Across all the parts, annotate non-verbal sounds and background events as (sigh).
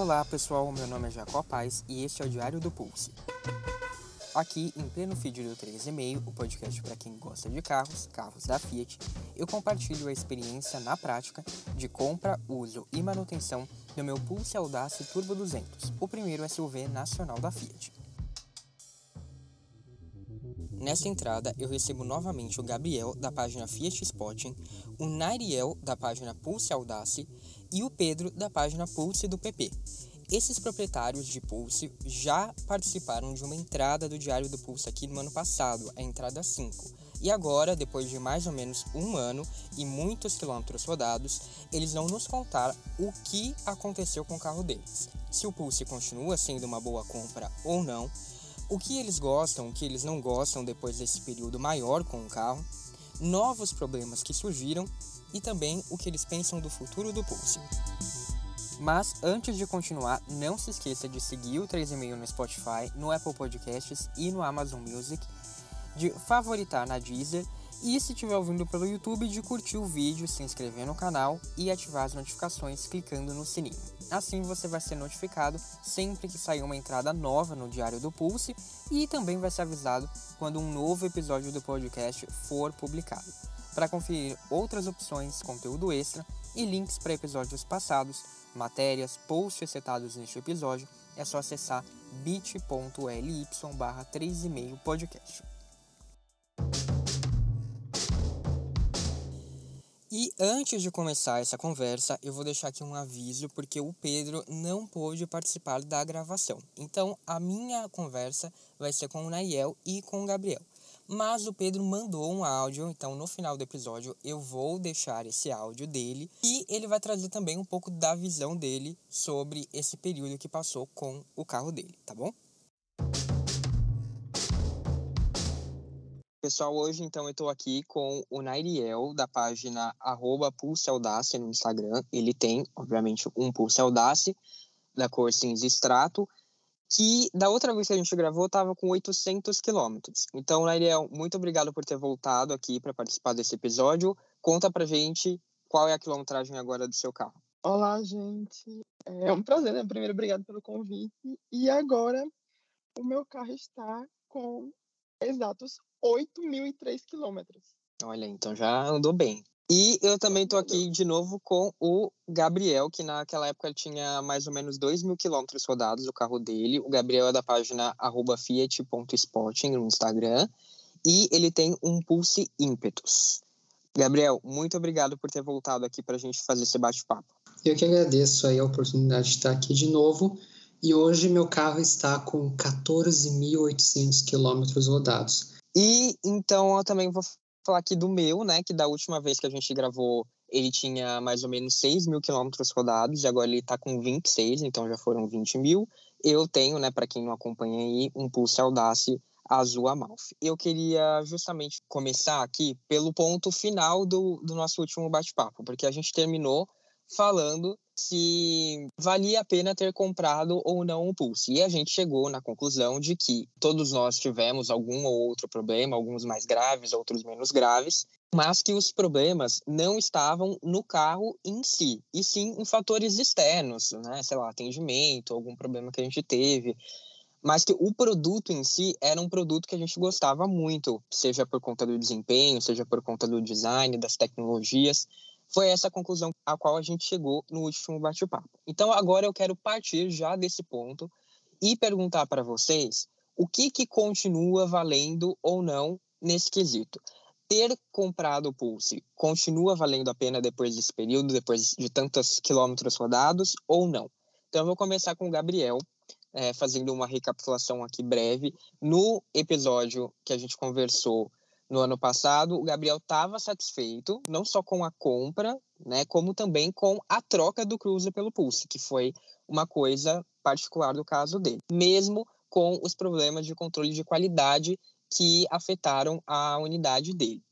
Olá pessoal, meu nome é Jacó Paz e este é o Diário do Pulse. Aqui, em pleno feed do 3,5, o podcast para quem gosta de carros, carros da Fiat, eu compartilho a experiência na prática de compra, uso e manutenção do meu Pulse Audace Turbo 200, o primeiro SUV nacional da Fiat. Nesta entrada, eu recebo novamente o Gabriel, da página Fiat Spotting, o Nairiel, da página Pulse Audace, e o Pedro, da página Pulse do PP. Esses proprietários de Pulse já participaram de uma entrada do Diário do Pulse aqui no ano passado, a entrada 5. E agora, depois de mais ou menos um ano e muitos quilômetros rodados, eles vão nos contar o que aconteceu com o carro deles. Se o Pulse continua sendo uma boa compra ou não, o que eles gostam, o que eles não gostam depois desse período maior com o carro, novos problemas que surgiram e também o que eles pensam do futuro do Pulse. Mas antes de continuar, não se esqueça de seguir o 3,5 no Spotify, no Apple Podcasts e no Amazon Music, de favoritar na Deezer e se estiver ouvindo pelo YouTube, de curtir o vídeo, se inscrever no canal e ativar as notificações clicando no sininho. Assim você vai ser notificado sempre que sair uma entrada nova no Diário do Pulse e também vai ser avisado quando um novo episódio do podcast for publicado. Para conferir outras opções, conteúdo extra e links para episódios passados, matérias, posts citados neste episódio, é só acessar bit.ly barra 3,5 podcast. E antes de começar essa conversa, eu vou deixar aqui um aviso porque o Pedro não pôde participar da gravação. Então, a minha conversa vai ser com o Nayel e com o Gabriel. Mas o Pedro mandou um áudio, então no final do episódio eu vou deixar esse áudio dele e ele vai trazer também um pouco da visão dele sobre esse período que passou com o carro dele, tá bom? Pessoal, hoje então eu estou aqui com o Nairiel, da página arroba Pulse Audácia no Instagram. Ele tem, obviamente, um Pulse Audácia da cor cinza extrato que da outra vez que a gente gravou estava com 800 quilômetros. Então, Nairiel, muito obrigado por ter voltado aqui para participar desse episódio. Conta pra gente qual é a quilometragem agora do seu carro. Olá, gente. É um prazer, né? Primeiro, obrigado pelo convite. E agora, o meu carro está com exatos 8.003 quilômetros. Olha, então já andou bem. E eu também estou aqui de novo com o Gabriel, que naquela época tinha mais ou menos 2 mil quilômetros rodados o carro dele. O Gabriel é da página fiat.sporting no Instagram. E ele tem um Pulse Impetus. Gabriel, muito obrigado por ter voltado aqui para a gente fazer esse bate-papo. Eu que agradeço aí a oportunidade de estar aqui de novo. E hoje meu carro está com 14.800 quilômetros rodados. E então eu também vou falar aqui do meu, né? Que da última vez que a gente gravou, ele tinha mais ou menos 6 mil quilômetros rodados, e agora ele tá com 26, então já foram 20 mil. Eu tenho, né, para quem não acompanha aí, um Pulse Audace azul Amalfi. Eu queria justamente começar aqui pelo ponto final do, do nosso último bate-papo, porque a gente terminou falando se valia a pena ter comprado ou não o Pulse. E a gente chegou na conclusão de que todos nós tivemos algum ou outro problema, alguns mais graves, outros menos graves, mas que os problemas não estavam no carro em si, e sim em fatores externos, né? Sei lá, atendimento, algum problema que a gente teve. Mas que o produto em si era um produto que a gente gostava muito, seja por conta do desempenho, seja por conta do design, das tecnologias. Foi essa conclusão a qual a gente chegou no último bate-papo. Então agora eu quero partir já desse ponto e perguntar para vocês o que, que continua valendo ou não nesse quesito. Ter comprado o Pulse continua valendo a pena depois desse período, depois de tantos quilômetros rodados ou não? Então eu vou começar com o Gabriel, é, fazendo uma recapitulação aqui breve. No episódio que a gente conversou no ano passado, o Gabriel estava satisfeito, não só com a compra, né, como também com a troca do Cruiser pelo Pulse, que foi uma coisa particular do caso dele, mesmo com os problemas de controle de qualidade que afetaram a unidade dele.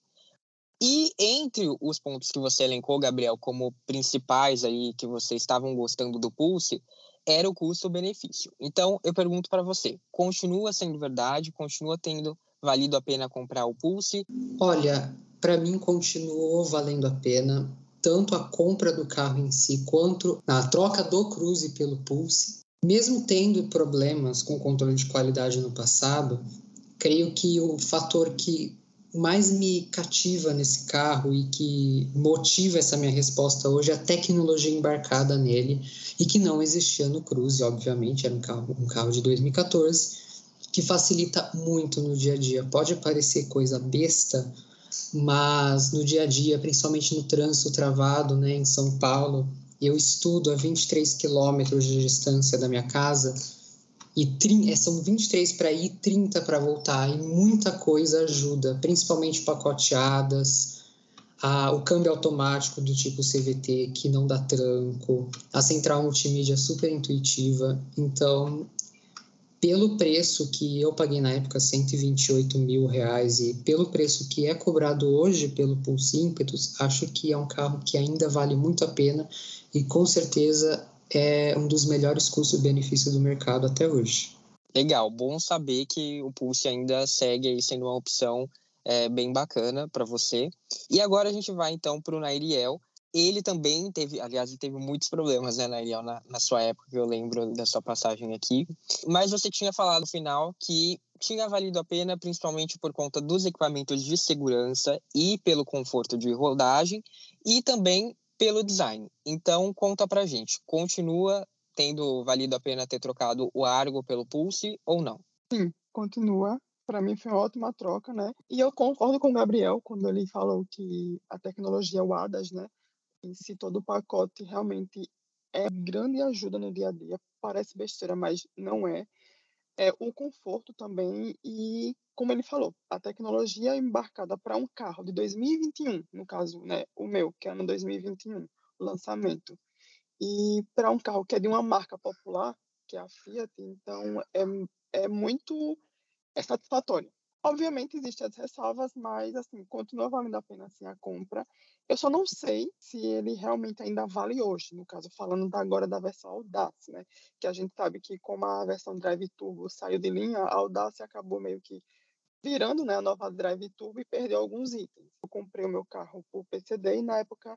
E entre os pontos que você elencou, Gabriel, como principais aí que vocês estavam gostando do Pulse, era o custo-benefício. Então, eu pergunto para você, continua sendo verdade, continua tendo valido a pena comprar o Pulse? Olha, para mim continuou valendo a pena, tanto a compra do carro em si quanto na troca do Cruze pelo Pulse. Mesmo tendo problemas com o controle de qualidade no passado, creio que o fator que mais me cativa nesse carro e que motiva essa minha resposta hoje é a tecnologia embarcada nele e que não existia no Cruze, obviamente, era um carro, um carro de 2014, que facilita muito no dia a dia. Pode parecer coisa besta, mas no dia a dia, principalmente no trânsito travado né, em São Paulo, eu estudo a 23 quilômetros de distância da minha casa e é, são 23 para ir, 30 para voltar, e muita coisa ajuda, principalmente pacoteadas, o câmbio automático do tipo CVT que não dá tranco, a central multimídia super intuitiva. Então, pelo preço que eu paguei na época, 128 mil reais, e pelo preço que é cobrado hoje pelo Pulse Impetus, acho que é um carro que ainda vale muito a pena e com certeza é um dos melhores custo-benefício do mercado até hoje. Legal, bom saber que o Pulse ainda segue aí sendo uma opção é, bem bacana para você. E agora a gente vai então para o Nairiel. Ele também teve, aliás, ele teve muitos problemas, né, Nairiel, na, na sua época, eu lembro da sua passagem aqui. Mas você tinha falado no final que tinha valido a pena, principalmente por conta dos equipamentos de segurança e pelo conforto de rodagem, e também pelo design. Então, conta pra gente, continua tendo valido a pena ter trocado o Argo pelo Pulse ou não? Sim, continua. Para mim foi uma ótima troca, né? E eu concordo com o Gabriel quando ele falou que a tecnologia o ADAS, né, si todo o pacote realmente é grande ajuda no dia a dia. Parece besteira, mas não é. É o conforto também e como ele falou, a tecnologia embarcada para um carro de 2021, no caso, né, o meu, que é ano 2021, o lançamento, e para um carro que é de uma marca popular, que é a Fiat, então é, é muito é satisfatório. Obviamente existem as ressalvas, mas assim, continua valendo a pena assim, a compra. Eu só não sei se ele realmente ainda vale hoje, no caso, falando agora da versão Audace, né? Que a gente sabe que como a versão Drive Turbo saiu de linha, a Audace acabou meio que virando né, a nova Drive Turbo e perdeu alguns itens. Eu comprei o meu carro por PCD e na época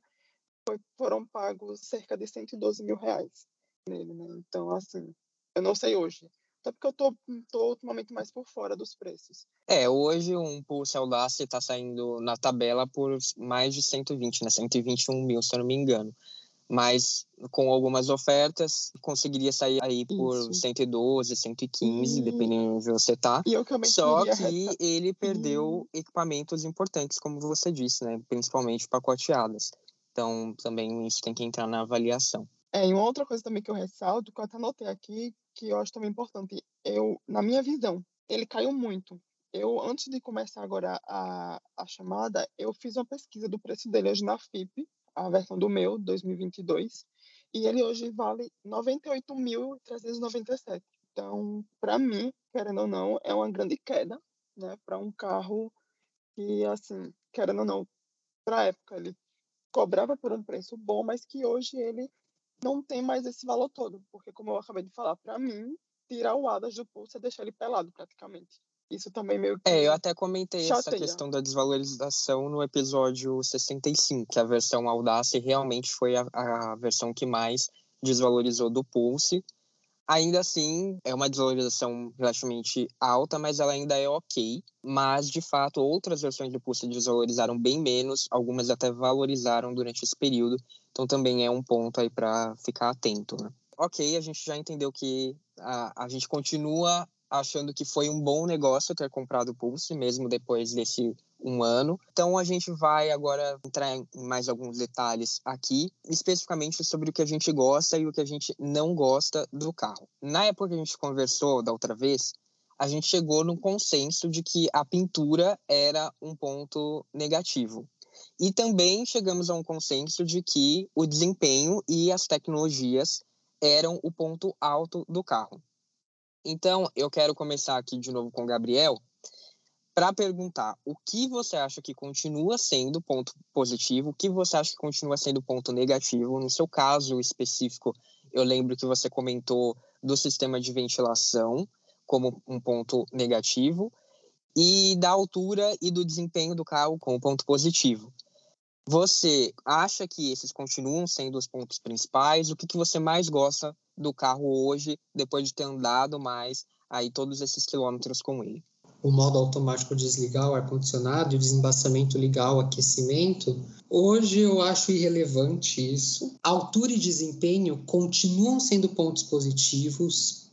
foi, foram pagos cerca de 112 mil reais nele, né? Então, assim, eu não sei hoje. Até porque eu tô, tô ultimamente mais por fora dos preços. É, hoje um Pulse Audace está saindo na tabela por mais de 120, né? 121 mil, se eu não me engano mas com algumas ofertas conseguiria sair aí por Isso. 112, 115, e... dependendo de onde você tá. E eu Só que ele perdeu uhum. equipamentos importantes, como você disse, né? Principalmente pacoteadas. Então também isso tem que entrar na avaliação. É, e uma outra coisa também que eu ressalto, que eu até anotei aqui, que eu acho também importante, eu, na minha visão, ele caiu muito. Eu, antes de começar agora a, a chamada, eu fiz uma pesquisa do preço dele hoje na FIP, a versão do meu, 2022, e ele hoje vale 98.397. Então, para mim, querendo ou não, é uma grande queda, né, para um carro que, assim, querendo ou não, para a época ele cobrava por um preço bom, mas que hoje ele não tem mais esse valor todo, porque como eu acabei de falar, para mim, tirar o Adas do pulso é deixar ele pelado praticamente. Isso também meio que. É, eu até comentei chateia. essa questão da desvalorização no episódio 65, que a versão Audace realmente foi a, a versão que mais desvalorizou do Pulse. Ainda assim, é uma desvalorização relativamente alta, mas ela ainda é ok. Mas, de fato, outras versões do Pulse desvalorizaram bem menos, algumas até valorizaram durante esse período. Então, também é um ponto aí para ficar atento. Né? Ok, a gente já entendeu que a, a gente continua achando que foi um bom negócio ter comprado o Pulse, mesmo depois desse um ano. Então a gente vai agora entrar em mais alguns detalhes aqui, especificamente sobre o que a gente gosta e o que a gente não gosta do carro. Na época que a gente conversou da outra vez, a gente chegou num consenso de que a pintura era um ponto negativo. E também chegamos a um consenso de que o desempenho e as tecnologias eram o ponto alto do carro. Então, eu quero começar aqui de novo com o Gabriel para perguntar o que você acha que continua sendo ponto positivo, o que você acha que continua sendo ponto negativo. No seu caso específico, eu lembro que você comentou do sistema de ventilação como um ponto negativo e da altura e do desempenho do carro como ponto positivo. Você acha que esses continuam sendo os pontos principais? O que, que você mais gosta do carro hoje, depois de ter andado mais aí todos esses quilômetros com ele? O modo automático desligar o ar-condicionado, o desembaçamento ligar o aquecimento, hoje eu acho irrelevante isso. Altura e desempenho continuam sendo pontos positivos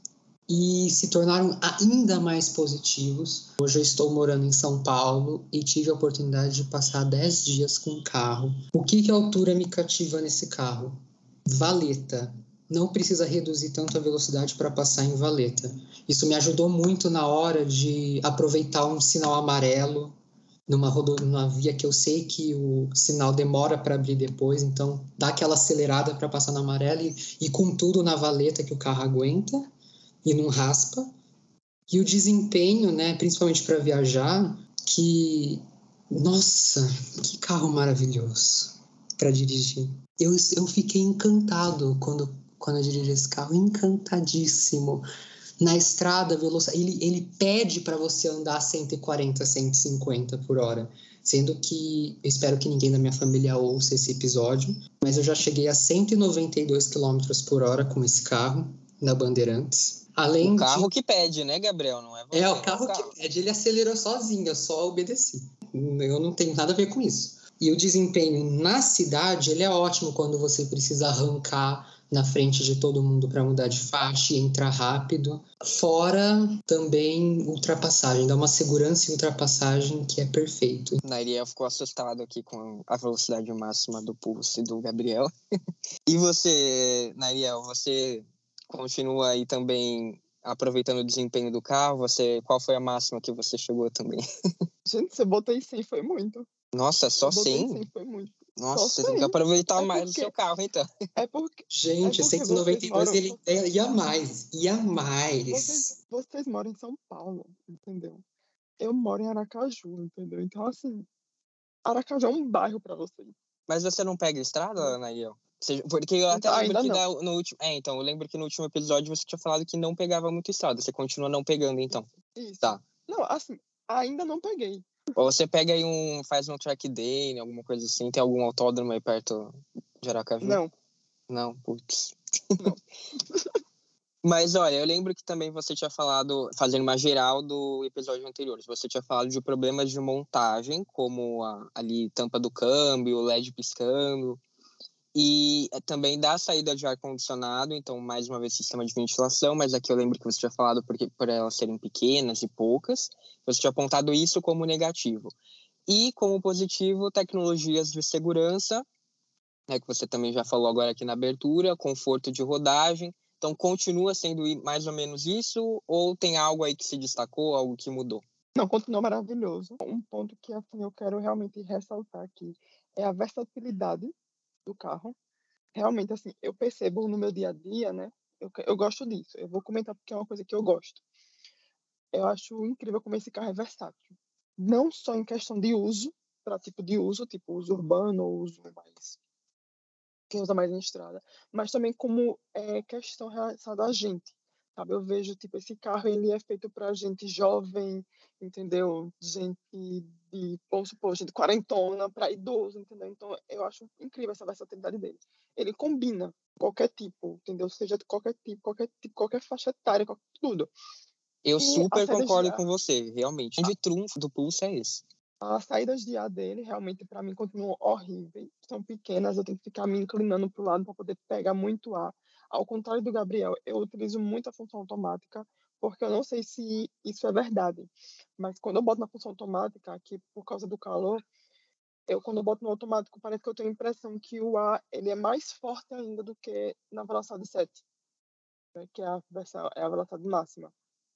e se tornaram ainda mais positivos. Hoje eu estou morando em São Paulo e tive a oportunidade de passar 10 dias com o carro. O que, que a altura me cativa nesse carro? Valeta não precisa reduzir tanto a velocidade para passar em valeta. Isso me ajudou muito na hora de aproveitar um sinal amarelo numa, numa via que eu sei que o sinal demora para abrir depois, então dá aquela acelerada para passar na amarela e, e com tudo na valeta que o carro aguenta e não raspa. E o desempenho, né, principalmente para viajar, que nossa, que carro maravilhoso para dirigir. Eu, eu fiquei encantado quando quando eu dirigi esse carro, encantadíssimo. Na estrada, velocidade, ele, ele pede para você andar 140, 150 por hora. Sendo que eu espero que ninguém da minha família ouça esse episódio, mas eu já cheguei a 192 km por hora com esse carro na Bandeirantes. Além o carro de... que pede, né, Gabriel? Não é você, É, o carro, é o carro que pede. Ele acelerou sozinho, eu só obedeci. Eu não tenho nada a ver com isso. E o desempenho na cidade, ele é ótimo quando você precisa arrancar na frente de todo mundo para mudar de faixa e entrar rápido. Fora também ultrapassagem, dá uma segurança e ultrapassagem que é perfeito. Nairiel ficou assustado aqui com a velocidade máxima do pulse do Gabriel. (laughs) e você, Nairiel, você continua aí também aproveitando o desempenho do carro? Você, qual foi a máxima que você chegou também? (laughs) Gente, você botei 100 foi muito. Nossa, só 100? 100 foi muito. Nossa, você tem que aproveitar é mais o seu carro, então. É porque. Gente, é porque 192 moram... ele ia mais. Ia mais. Vocês, vocês moram em São Paulo, entendeu? Eu moro em Aracaju, entendeu? Então, assim, Aracaju é um bairro para vocês. Mas você não pega estrada, Nael? Porque eu até então, lembro que da, no último. É, então, eu lembro que no último episódio você tinha falado que não pegava muito estrada. Você continua não pegando, então. Isso. Tá. Não, assim, ainda não peguei. Ou você pega aí um. faz um track day, alguma coisa assim, tem algum autódromo aí perto de Aracaju? Não. Não, putz. Não. (laughs) Mas olha, eu lembro que também você tinha falado, fazendo uma geral do episódio anterior, você tinha falado de problemas de montagem, como a, ali tampa do câmbio, LED piscando, e eh, também da saída de ar-condicionado, então, mais uma vez, sistema de ventilação, mas aqui eu lembro que você tinha falado porque, por elas serem pequenas e poucas, você tinha apontado isso como negativo. E como positivo, tecnologias de segurança, né, que você também já falou agora aqui na abertura, conforto de rodagem. Então, continua sendo mais ou menos isso, ou tem algo aí que se destacou, algo que mudou? Não, continua maravilhoso. Um ponto que assim, eu quero realmente ressaltar aqui é a versatilidade do carro. Realmente, assim, eu percebo no meu dia a dia, né? Eu, eu gosto disso. Eu vou comentar porque é uma coisa que eu gosto. Eu acho incrível como esse carro é versátil. Não só em questão de uso, para tipo de uso, tipo uso urbano ou uso mais quem usa mais em estrada, mas também como é, questão relacionada a gente, sabe? Eu vejo tipo esse carro ele é feito para gente jovem, entendeu? Gente de, vamos supor, gente quarentona para idoso, entendeu? Então eu acho incrível essa versatilidade dele. Ele combina qualquer tipo, entendeu? Seja de qualquer tipo, qualquer tipo, qualquer faixa etária, qualquer, tudo. Eu e super concordo com você, realmente. O de trunfo do Pulse é esse. As saídas de ar dele realmente para mim continuam horríveis. São pequenas, eu tenho que ficar me inclinando para o lado para poder pegar muito ar. Ao contrário do Gabriel, eu utilizo muito a função automática porque eu não sei se isso é verdade. Mas quando eu boto na função automática, aqui por causa do calor, eu quando eu boto no automático, parece que eu tenho a impressão que o ar ele é mais forte ainda do que na velocidade 7, né, que é a, versão, é a velocidade máxima.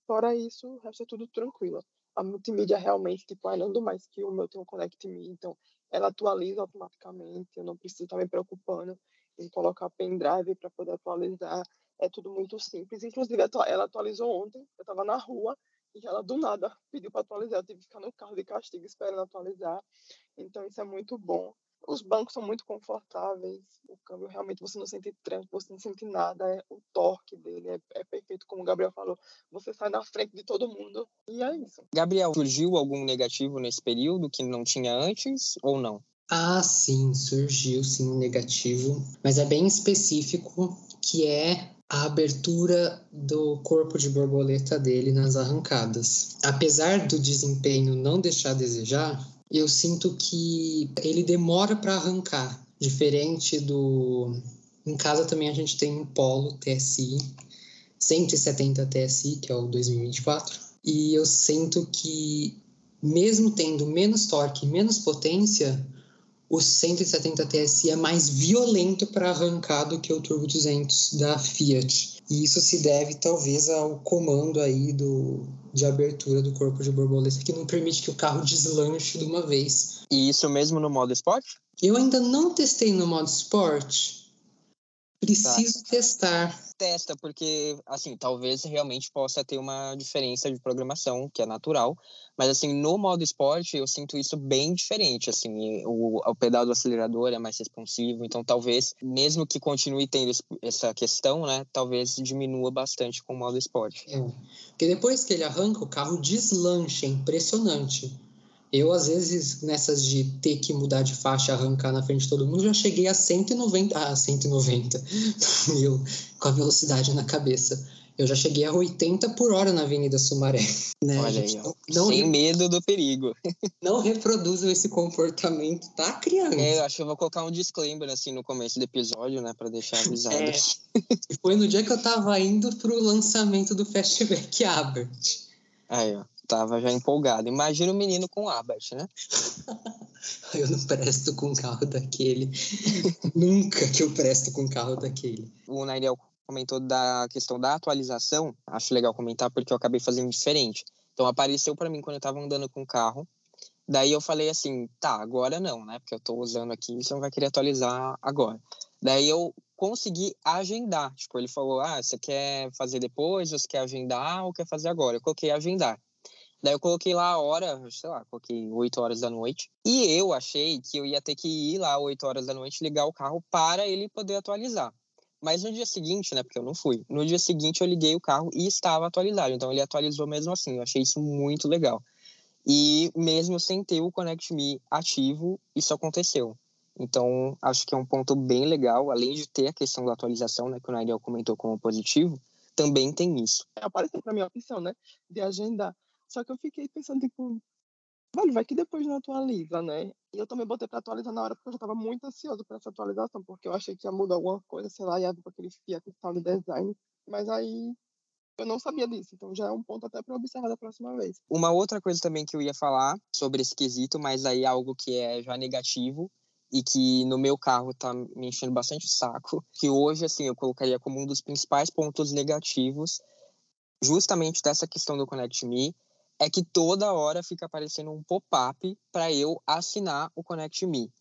Fora isso, o resto é tudo tranquilo. A multimídia realmente, tipo, ah, não do mais que o meu tem um Connect Me, então ela atualiza automaticamente, eu não preciso estar me preocupando em colocar pendrive para poder atualizar é tudo muito simples. Inclusive, ela atualizou ontem, eu estava na rua e ela do nada (laughs) pediu para atualizar. Eu tive que ficar no carro de castigo esperando atualizar. Então, isso é muito bom. Os bancos são muito confortáveis, o câmbio realmente você não sente tranco, você não sente nada, é, o torque dele é, é, perfeito, como o Gabriel falou, você sai na frente de todo mundo e é isso. Gabriel, surgiu algum negativo nesse período que não tinha antes ou não? Ah, sim, surgiu sim um negativo, mas é bem específico que é a abertura do corpo de borboleta dele nas arrancadas. Apesar do desempenho não deixar a desejar, eu sinto que ele demora para arrancar, diferente do em casa também a gente tem um Polo TSI 170 TSI, que é o 2024, e eu sinto que mesmo tendo menos torque, menos potência, o 170 TSI é mais violento para arrancar do que o Turbo 200 da Fiat. E isso se deve talvez ao comando aí do, de abertura do corpo de borboleta que não permite que o carro deslanche de uma vez. E isso mesmo no modo Sport? Eu ainda não testei no modo Sport. Preciso tá. testar testa, porque, assim, talvez realmente possa ter uma diferença de programação, que é natural, mas, assim, no modo esporte, eu sinto isso bem diferente, assim, o, o pedal do acelerador é mais responsivo, então talvez, mesmo que continue tendo essa questão, né, talvez diminua bastante com o modo esporte. É, porque depois que ele arranca, o carro deslancha, é impressionante. Eu, às vezes, nessas de ter que mudar de faixa, arrancar na frente de todo mundo, já cheguei a 190. Ah, 190. (laughs) Eu, com a velocidade na cabeça. Eu já cheguei a 80 por hora na Avenida Sumaré. (laughs) Né? Olha aí, não, não sem medo do perigo. (laughs) Não reproduzam esse comportamento, tá, criança? É, eu acho que eu vou colocar um disclaimer assim no começo do episódio, né, para deixar avisado. É. Foi no dia que eu tava indo pro lançamento do Fastback Albert. Aí, ó tava já empolgado. Imagina o menino com Abarth, né? (laughs) eu não presto com um carro daquele. Nunca que eu presto com um carro daquele. O Nairiel comentou da questão da atualização. Acho legal comentar porque eu acabei fazendo diferente. Então apareceu para mim quando eu tava andando com o carro. Daí eu falei assim, tá, agora não, né? Porque eu tô usando aqui, você não vai querer atualizar agora. Daí eu consegui agendar. Tipo, ele falou, ah, você quer fazer depois, você quer agendar ou quer fazer agora? Eu coloquei agendar. Daí eu coloquei lá a hora, sei lá, coloquei 8 horas da noite. E eu achei que eu ia ter que ir lá 8 horas da noite, ligar o carro para ele poder atualizar. Mas no dia seguinte, né, porque eu não fui, no dia seguinte eu liguei o carro e estava atualizado. Então ele atualizou mesmo assim. Eu achei isso muito legal. E mesmo sem ter o Connect Me ativo, isso aconteceu. Então, acho que é um ponto bem legal, além de ter a questão da atualização, né, que o Nairiel comentou como positivo, também tem isso. Apareceu para mim a opção, né, de agendar. Só que eu fiquei pensando, tipo, velho, vai que depois não atualiza, né? E eu também botei pra atualizar na hora porque eu já tava muito ansioso por essa atualização, porque eu achei que ia mudar alguma coisa, sei lá, ia vir com aquele Fiat de design. Mas aí eu não sabia disso, então já é um ponto até para observar da próxima vez. Uma outra coisa também que eu ia falar sobre esse quesito, mas aí algo que é já negativo e que no meu carro tá me enchendo bastante o saco, que hoje assim eu colocaria como um dos principais pontos negativos justamente dessa questão do Connect Me, é que toda hora fica aparecendo um pop-up para eu assinar o Connect Me.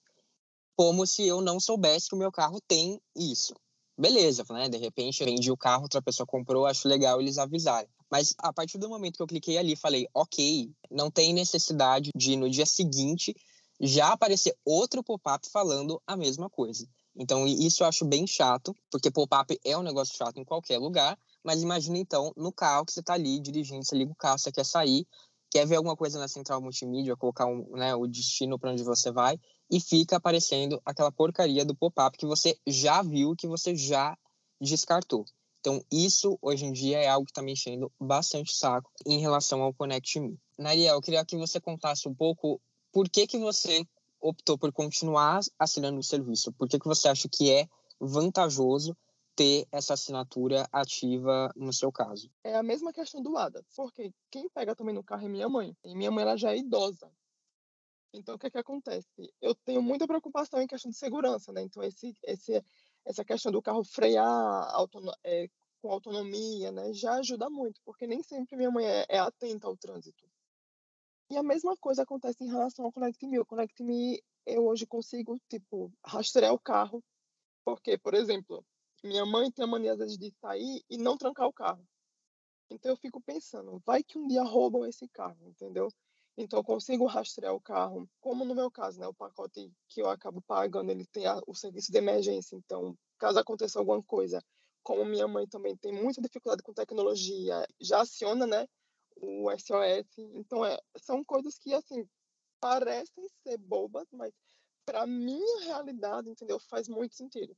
Como se eu não soubesse que o meu carro tem isso. Beleza, né? De repente eu vendi o carro, outra pessoa comprou, acho legal eles avisarem. Mas a partir do momento que eu cliquei ali, falei, ok, não tem necessidade de no dia seguinte já aparecer outro pop-up falando a mesma coisa. Então, isso eu acho bem chato, porque pop-up é um negócio chato em qualquer lugar, mas imagina então no carro que você está ali dirigindo, você liga o carro, você quer sair, quer ver alguma coisa na central multimídia, colocar um, né, o destino para onde você vai, e fica aparecendo aquela porcaria do pop-up que você já viu, que você já descartou. Então, isso hoje em dia é algo que está me enchendo bastante saco em relação ao Connect Me. Nariel, eu queria que você contasse um pouco por que, que você optou por continuar assinando o serviço. Por que, que você acha que é vantajoso ter essa assinatura ativa no seu caso. É a mesma questão do ADA, porque quem pega também no carro é minha mãe. E minha mãe ela já é idosa. Então o que é que acontece? Eu tenho muita preocupação em questão de segurança, né? Então esse, esse essa questão do carro frear autono é, com autonomia, né, já ajuda muito, porque nem sempre minha mãe é, é atenta ao trânsito. E a mesma coisa acontece em relação ao Connect Me. O Connect Me, eu hoje consigo, tipo, rastrear o carro, porque, por exemplo, minha mãe tem a mania, às vezes, de sair e não trancar o carro. Então eu fico pensando, vai que um dia roubam esse carro, entendeu? Então eu consigo rastrear o carro, como no meu caso, né? O pacote que eu acabo pagando, ele tem a, o serviço de emergência. Então, caso aconteça alguma coisa, como minha mãe também tem muita dificuldade com tecnologia, já aciona, né? O SOS. Então, é, são coisas que, assim, parecem ser bobas, mas para minha realidade, entendeu? Faz muito sentido.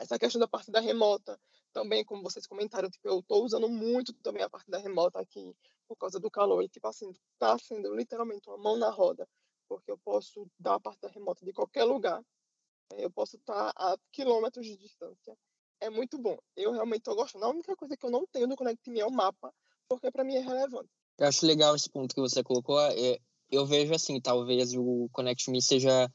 Essa questão da partida remota, também, como vocês comentaram, tipo, eu estou usando muito também a partida remota aqui por causa do calor. E, tipo assim, está sendo literalmente uma mão na roda, porque eu posso dar a partida remota de qualquer lugar. Eu posso estar a quilômetros de distância. É muito bom. Eu realmente estou gostando. A única coisa que eu não tenho no Connect Me é o mapa, porque para mim é relevante. Eu acho legal esse ponto que você colocou. É, eu vejo assim, talvez o Connect Me seja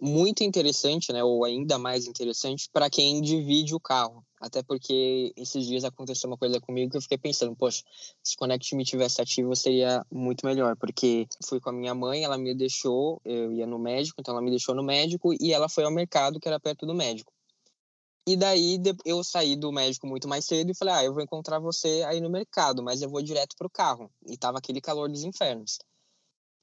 muito interessante, né, ou ainda mais interessante para quem divide o carro. Até porque esses dias aconteceu uma coisa comigo que eu fiquei pensando, poxa, se o Connect Me tivesse ativo seria muito melhor, porque fui com a minha mãe, ela me deixou, eu ia no médico, então ela me deixou no médico e ela foi ao mercado que era perto do médico. E daí eu saí do médico muito mais cedo e falei: "Ah, eu vou encontrar você aí no mercado, mas eu vou direto pro carro". E tava aquele calor dos infernos.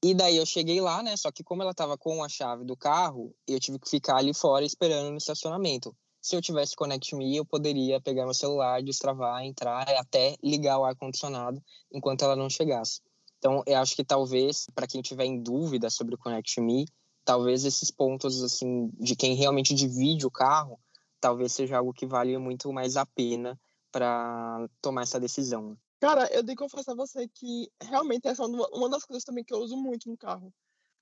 E daí eu cheguei lá, né? Só que como ela tava com a chave do carro, eu tive que ficar ali fora esperando no estacionamento. Se eu tivesse Connect Me, eu poderia pegar meu celular, destravar, entrar até ligar o ar-condicionado enquanto ela não chegasse. Então, eu acho que talvez, para quem tiver em dúvida sobre o Connect Me, talvez esses pontos, assim, de quem realmente divide o carro, talvez seja algo que vale muito mais a pena para tomar essa decisão. Cara, eu tenho que confessar a você que realmente essa é uma das coisas também que eu uso muito no carro.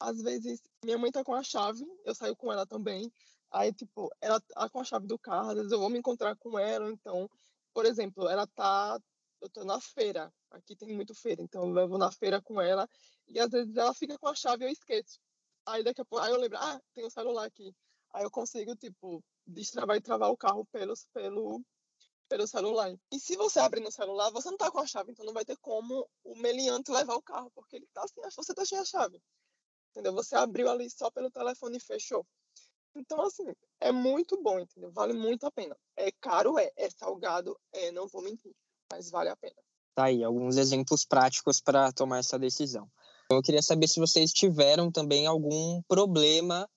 Às vezes, minha mãe tá com a chave, eu saio com ela também. Aí, tipo, ela tá com a chave do carro, às vezes eu vou me encontrar com ela. Então, por exemplo, ela tá. Eu tô na feira, aqui tem muito feira, então eu vou na feira com ela. E às vezes ela fica com a chave e eu esqueço. Aí daqui a pouco, aí eu lembro, ah, tem o um celular aqui. Aí eu consigo, tipo, destravar e travar o carro pelos, pelo, pelo celular. E se você abrir no celular, você não tá com a chave, então não vai ter como o meliante levar o carro, porque ele tá assim, você tá sem a chave. Entendeu? Você abriu ali só pelo telefone e fechou. Então, assim, é muito bom, entendeu? Vale muito a pena. É caro, é. É salgado, é. Não vou mentir. Mas vale a pena. Tá aí, alguns exemplos práticos para tomar essa decisão. Eu queria saber se vocês tiveram também algum problema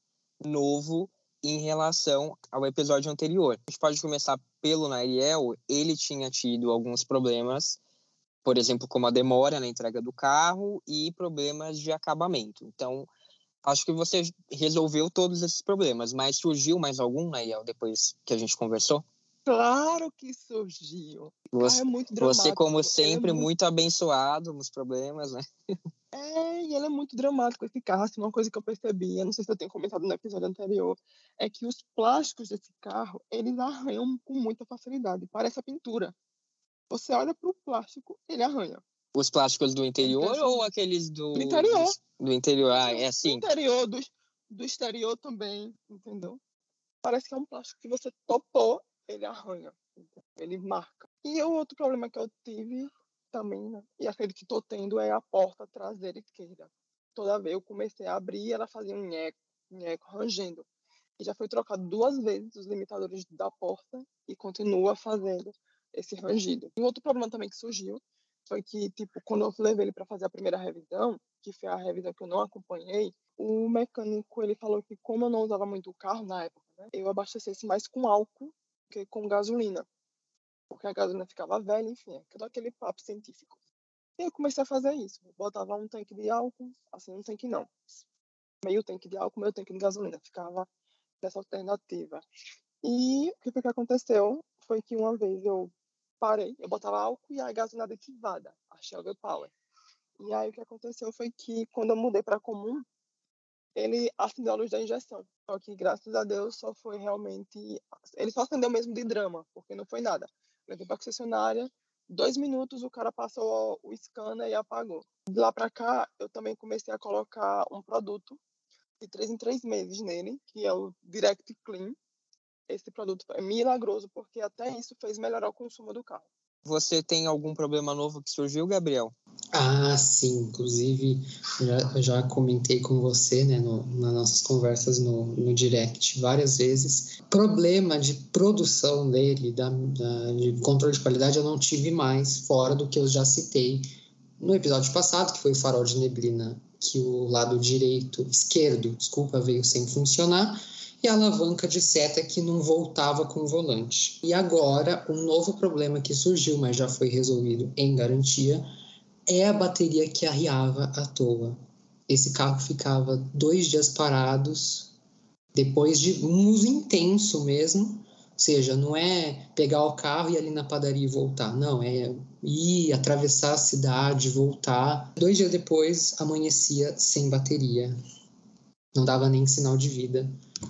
novo em relação ao episódio anterior. A gente pode começar pelo Nairiel. Ele tinha tido alguns problemas, por exemplo, como a demora na entrega do carro e problemas de acabamento. Então, acho que você resolveu todos esses problemas, mas surgiu mais algum, Nairiel, depois que a gente conversou? Claro que surgiu. Você, é muito dramático. Você, como sempre, é muito... muito... abençoado nos problemas, né? É, e ele é muito dramático esse carro. Assim, uma coisa que eu percebi, eu não sei se eu tenho comentado no episódio anterior, é que os plásticos desse carro, eles arranham com muita facilidade. Parece a pintura. Você olha para o plástico, ele arranha. Os plásticos do interior então, ou aqueles do... Do interior. Do, do interior, ah, é assim? Do interior, do, do exterior também, entendeu? Parece que é um plástico que você topou, ele arranha, ele marca. E o outro problema que eu tive também, né? E aquele que estou tendo é a porta traseira esquerda. Toda vez eu comecei a abrir, ela fazia um nheco, nheco, rangendo. E já foi trocado duas vezes os limitadores da porta e continua fazendo esse rangido. E outro problema também que surgiu foi que, tipo, quando eu levei ele para fazer a primeira revisão, que foi a revisão que eu não acompanhei, o mecânico ele falou que como eu não usava muito o carro na época, né, eu abastecesse mais com álcool que com gasolina porque a gasolina ficava velha, enfim, todo aquele papo científico. E eu comecei a fazer isso. Eu botava um tanque de álcool, assim, um tanque não, meio tanque de álcool, meio tanque de gasolina, ficava dessa alternativa. E o que que aconteceu foi que uma vez eu parei, eu botava álcool e a gasolina aditivada, a Shell Power. E aí o que aconteceu foi que quando eu mudei para comum, ele acendeu a luz da injeção. Só que graças a Deus só foi realmente, ele só acendeu mesmo de drama, porque não foi nada levei para a concessionária, dois minutos o cara passou o scanner e apagou. De lá para cá, eu também comecei a colocar um produto de três em três meses nele, que é o Direct Clean. Esse produto é milagroso, porque até isso fez melhorar o consumo do carro. Você tem algum problema novo que surgiu, Gabriel? Ah, sim. Inclusive, já, já comentei com você, né, no, nas nossas conversas no, no direct várias vezes. Problema de produção dele, da, da, de controle de qualidade, eu não tive mais, fora do que eu já citei no episódio passado, que foi o farol de neblina, que o lado direito, esquerdo, desculpa, veio sem funcionar e a alavanca de seta que não voltava com o volante. E agora, um novo problema que surgiu, mas já foi resolvido em garantia, é a bateria que arriava à toa. Esse carro ficava dois dias parados, depois de um uso intenso mesmo, ou seja, não é pegar o carro e ir ali na padaria e voltar, não, é ir atravessar a cidade, voltar. Dois dias depois, amanhecia sem bateria, não dava nem sinal de vida.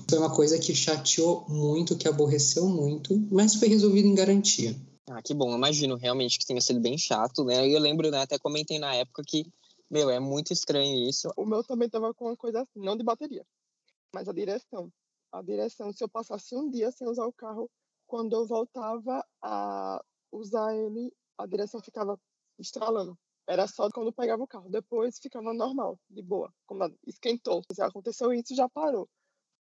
Foi uma coisa que chateou muito, que aborreceu muito, mas foi resolvido em garantia. Ah, que bom. Imagino realmente que tenha sido bem chato, né? Eu lembro, né, até comentei na época que, meu, é muito estranho isso. O meu também tava com uma coisa assim, não de bateria, mas a direção. A direção, se eu passasse um dia sem usar o carro, quando eu voltava a usar ele, a direção ficava estralando. Era só quando pegava o carro. Depois ficava normal, de boa. Quando esquentou. Se aconteceu isso, já parou.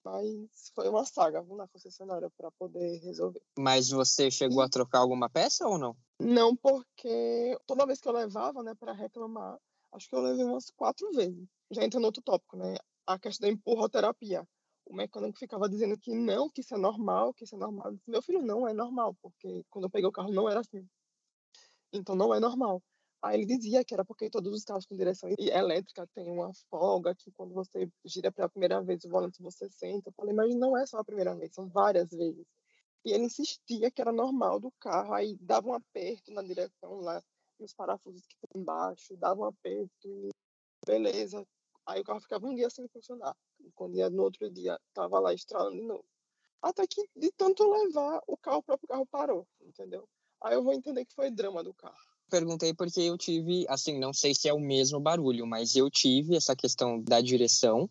Mas foi uma saga na concessionária para poder resolver. Mas você chegou a trocar alguma peça ou não? Não, porque toda vez que eu levava, né, para reclamar, acho que eu levei umas quatro vezes. Já entra no outro tópico, né? A questão da empurroterapia. O mecânico ficava dizendo que não, que isso é normal, que isso é normal. Meu filho, não é normal, porque quando eu peguei o carro não era assim. Então não é normal. Aí ele dizia que era porque todos os carros com direção elétrica têm uma folga, que quando você gira pela primeira vez o volante você senta. Eu falei, mas não é só a primeira vez, são várias vezes. E ele insistia que era normal do carro, aí dava um aperto na direção lá, nos parafusos que tem embaixo, dava um aperto e beleza. Aí o carro ficava um dia sem funcionar. Quando ia no outro dia, tava lá estralando de novo. Até que de tanto levar, o carro, o próprio carro parou, entendeu? Aí eu vou entender que foi drama do carro perguntei porque eu tive, assim, não sei se é o mesmo barulho, mas eu tive essa questão da direção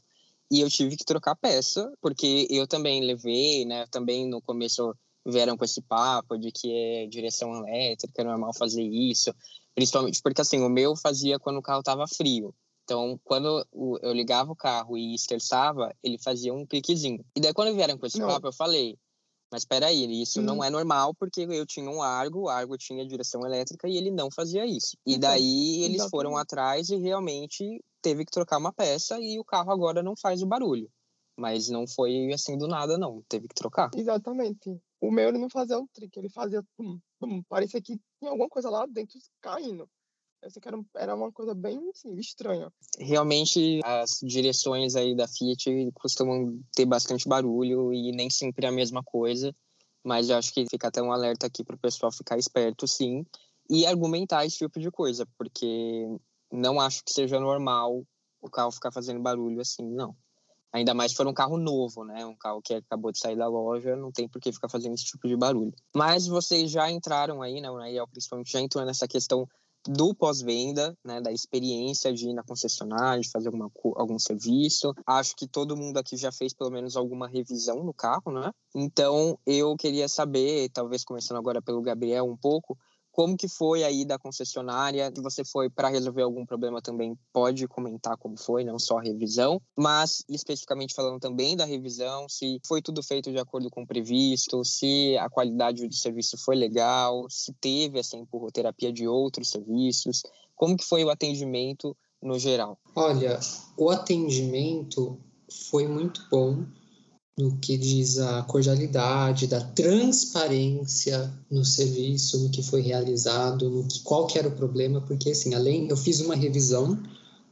e eu tive que trocar peça, porque eu também levei, né? Também no começo vieram com esse papo de que é direção elétrica, é normal fazer isso, principalmente porque assim, o meu fazia quando o carro estava frio. Então, quando eu ligava o carro e estressava, ele fazia um cliquezinho. E daí, quando vieram com esse não. papo, eu falei: mas espera aí, isso hum. não é normal porque eu tinha um Argo, o Argo tinha direção elétrica e ele não fazia isso. E então, daí eles exatamente. foram atrás e realmente teve que trocar uma peça e o carro agora não faz o barulho. Mas não foi assim do nada, não. Teve que trocar. Exatamente. O meu ele não fazia o trick, ele fazia pum, pum. Parecia que tinha alguma coisa lá dentro caindo. Eu sei que era, era uma coisa bem assim, estranha. Realmente, as direções aí da Fiat costumam ter bastante barulho e nem sempre é a mesma coisa. Mas eu acho que fica até um alerta aqui para o pessoal ficar esperto, sim, e argumentar esse tipo de coisa, porque não acho que seja normal o carro ficar fazendo barulho assim, não. Ainda mais se for um carro novo, né? Um carro que acabou de sair da loja, não tem por que ficar fazendo esse tipo de barulho. Mas vocês já entraram aí, né? O Nael principalmente já entrou nessa questão do pós-venda, né, da experiência de ir na concessionária, de fazer alguma, algum serviço. Acho que todo mundo aqui já fez pelo menos alguma revisão no carro, né? Então, eu queria saber, talvez começando agora pelo Gabriel um pouco, como que foi aí da concessionária? Se você foi para resolver algum problema também, pode comentar como foi, não só a revisão, mas especificamente falando também da revisão, se foi tudo feito de acordo com o previsto, se a qualidade do serviço foi legal, se teve essa empurroterapia de outros serviços, como que foi o atendimento no geral? Olha, o atendimento foi muito bom no que diz a cordialidade, da transparência no serviço, no que foi realizado, no que, qual que era o problema, porque assim, além, eu fiz uma revisão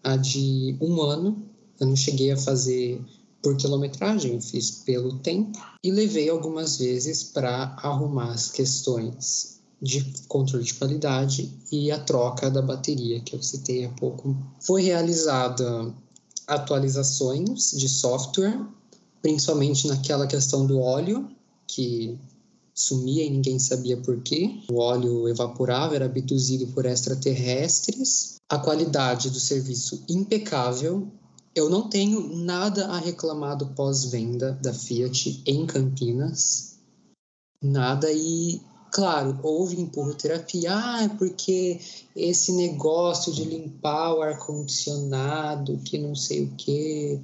a de um ano, eu não cheguei a fazer por quilometragem, eu fiz pelo tempo e levei algumas vezes para arrumar as questões de controle de qualidade e a troca da bateria que eu citei há pouco. Foi realizada atualizações de software principalmente naquela questão do óleo, que sumia e ninguém sabia por quê. O óleo evaporava, era abduzido por extraterrestres. A qualidade do serviço impecável. Eu não tenho nada a reclamar do pós-venda da Fiat em Campinas. Nada e claro, houve empurroterapia, ah, é porque esse negócio de limpar o ar-condicionado, que não sei o quê,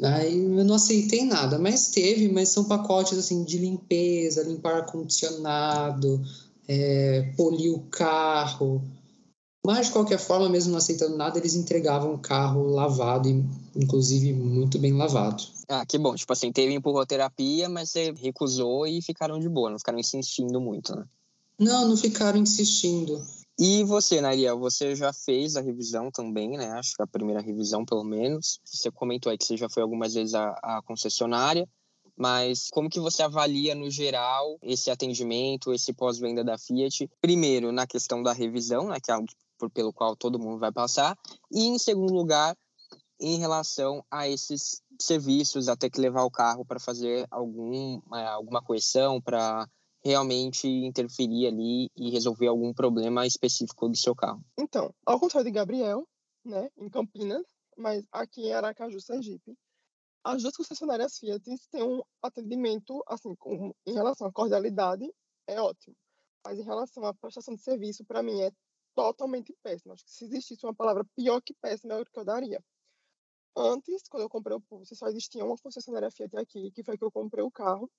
Aí eu não aceitei nada, mas teve, mas são pacotes assim de limpeza, limpar ar-condicionado, é, polir o carro. Mas de qualquer forma, mesmo não aceitando nada, eles entregavam o carro lavado e inclusive muito bem lavado. Ah, que bom. Tipo assim, teve empurroterapia, mas você recusou e ficaram de boa, não ficaram insistindo muito, né? Não, não ficaram insistindo. E você, Nariel, você já fez a revisão também, né? Acho que a primeira revisão, pelo menos. Você comentou aí que você já foi algumas vezes à, concessionária, mas como que você avalia no geral esse atendimento, esse pós-venda da Fiat? Primeiro, na questão da revisão, né, que é algo pelo qual todo mundo vai passar, e em segundo lugar, em relação a esses serviços, a ter que levar o carro para fazer algum, é, alguma correção, para realmente interferir ali e resolver algum problema específico do seu carro. Então, ao contrário de Gabriel, né, em Campinas, mas aqui em Aracaju, Sergipe, as duas concessionárias Fiat têm um atendimento, assim, com, em relação à cordialidade, é ótimo. Mas em relação à prestação de serviço, para mim, é totalmente péssimo. Acho que se existisse uma palavra pior que péssima, é o que eu daria. Antes, quando eu comprei o Pulse, só existia uma concessionária Fiat aqui, que foi que eu comprei o carro.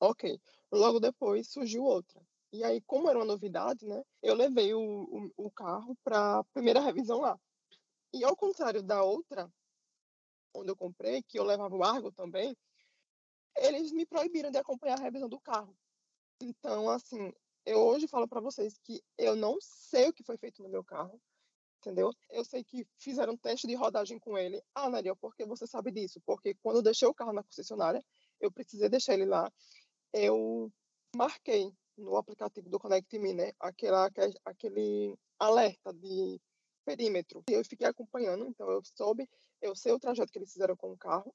Ok. Logo depois surgiu outra. E aí, como era uma novidade, né, eu levei o, o, o carro para a primeira revisão lá. E ao contrário da outra, onde eu comprei, que eu levava o Argo também, eles me proibiram de acompanhar a revisão do carro. Então, assim, eu hoje falo para vocês que eu não sei o que foi feito no meu carro, entendeu? Eu sei que fizeram um teste de rodagem com ele. Ah, Nariel, por que você sabe disso? Porque quando eu deixei o carro na concessionária, eu precisei deixar ele lá. Eu marquei no aplicativo do Connect Me, né? Aquela, aquele alerta de perímetro. Eu fiquei acompanhando, então eu soube, eu sei o trajeto que eles fizeram com o carro.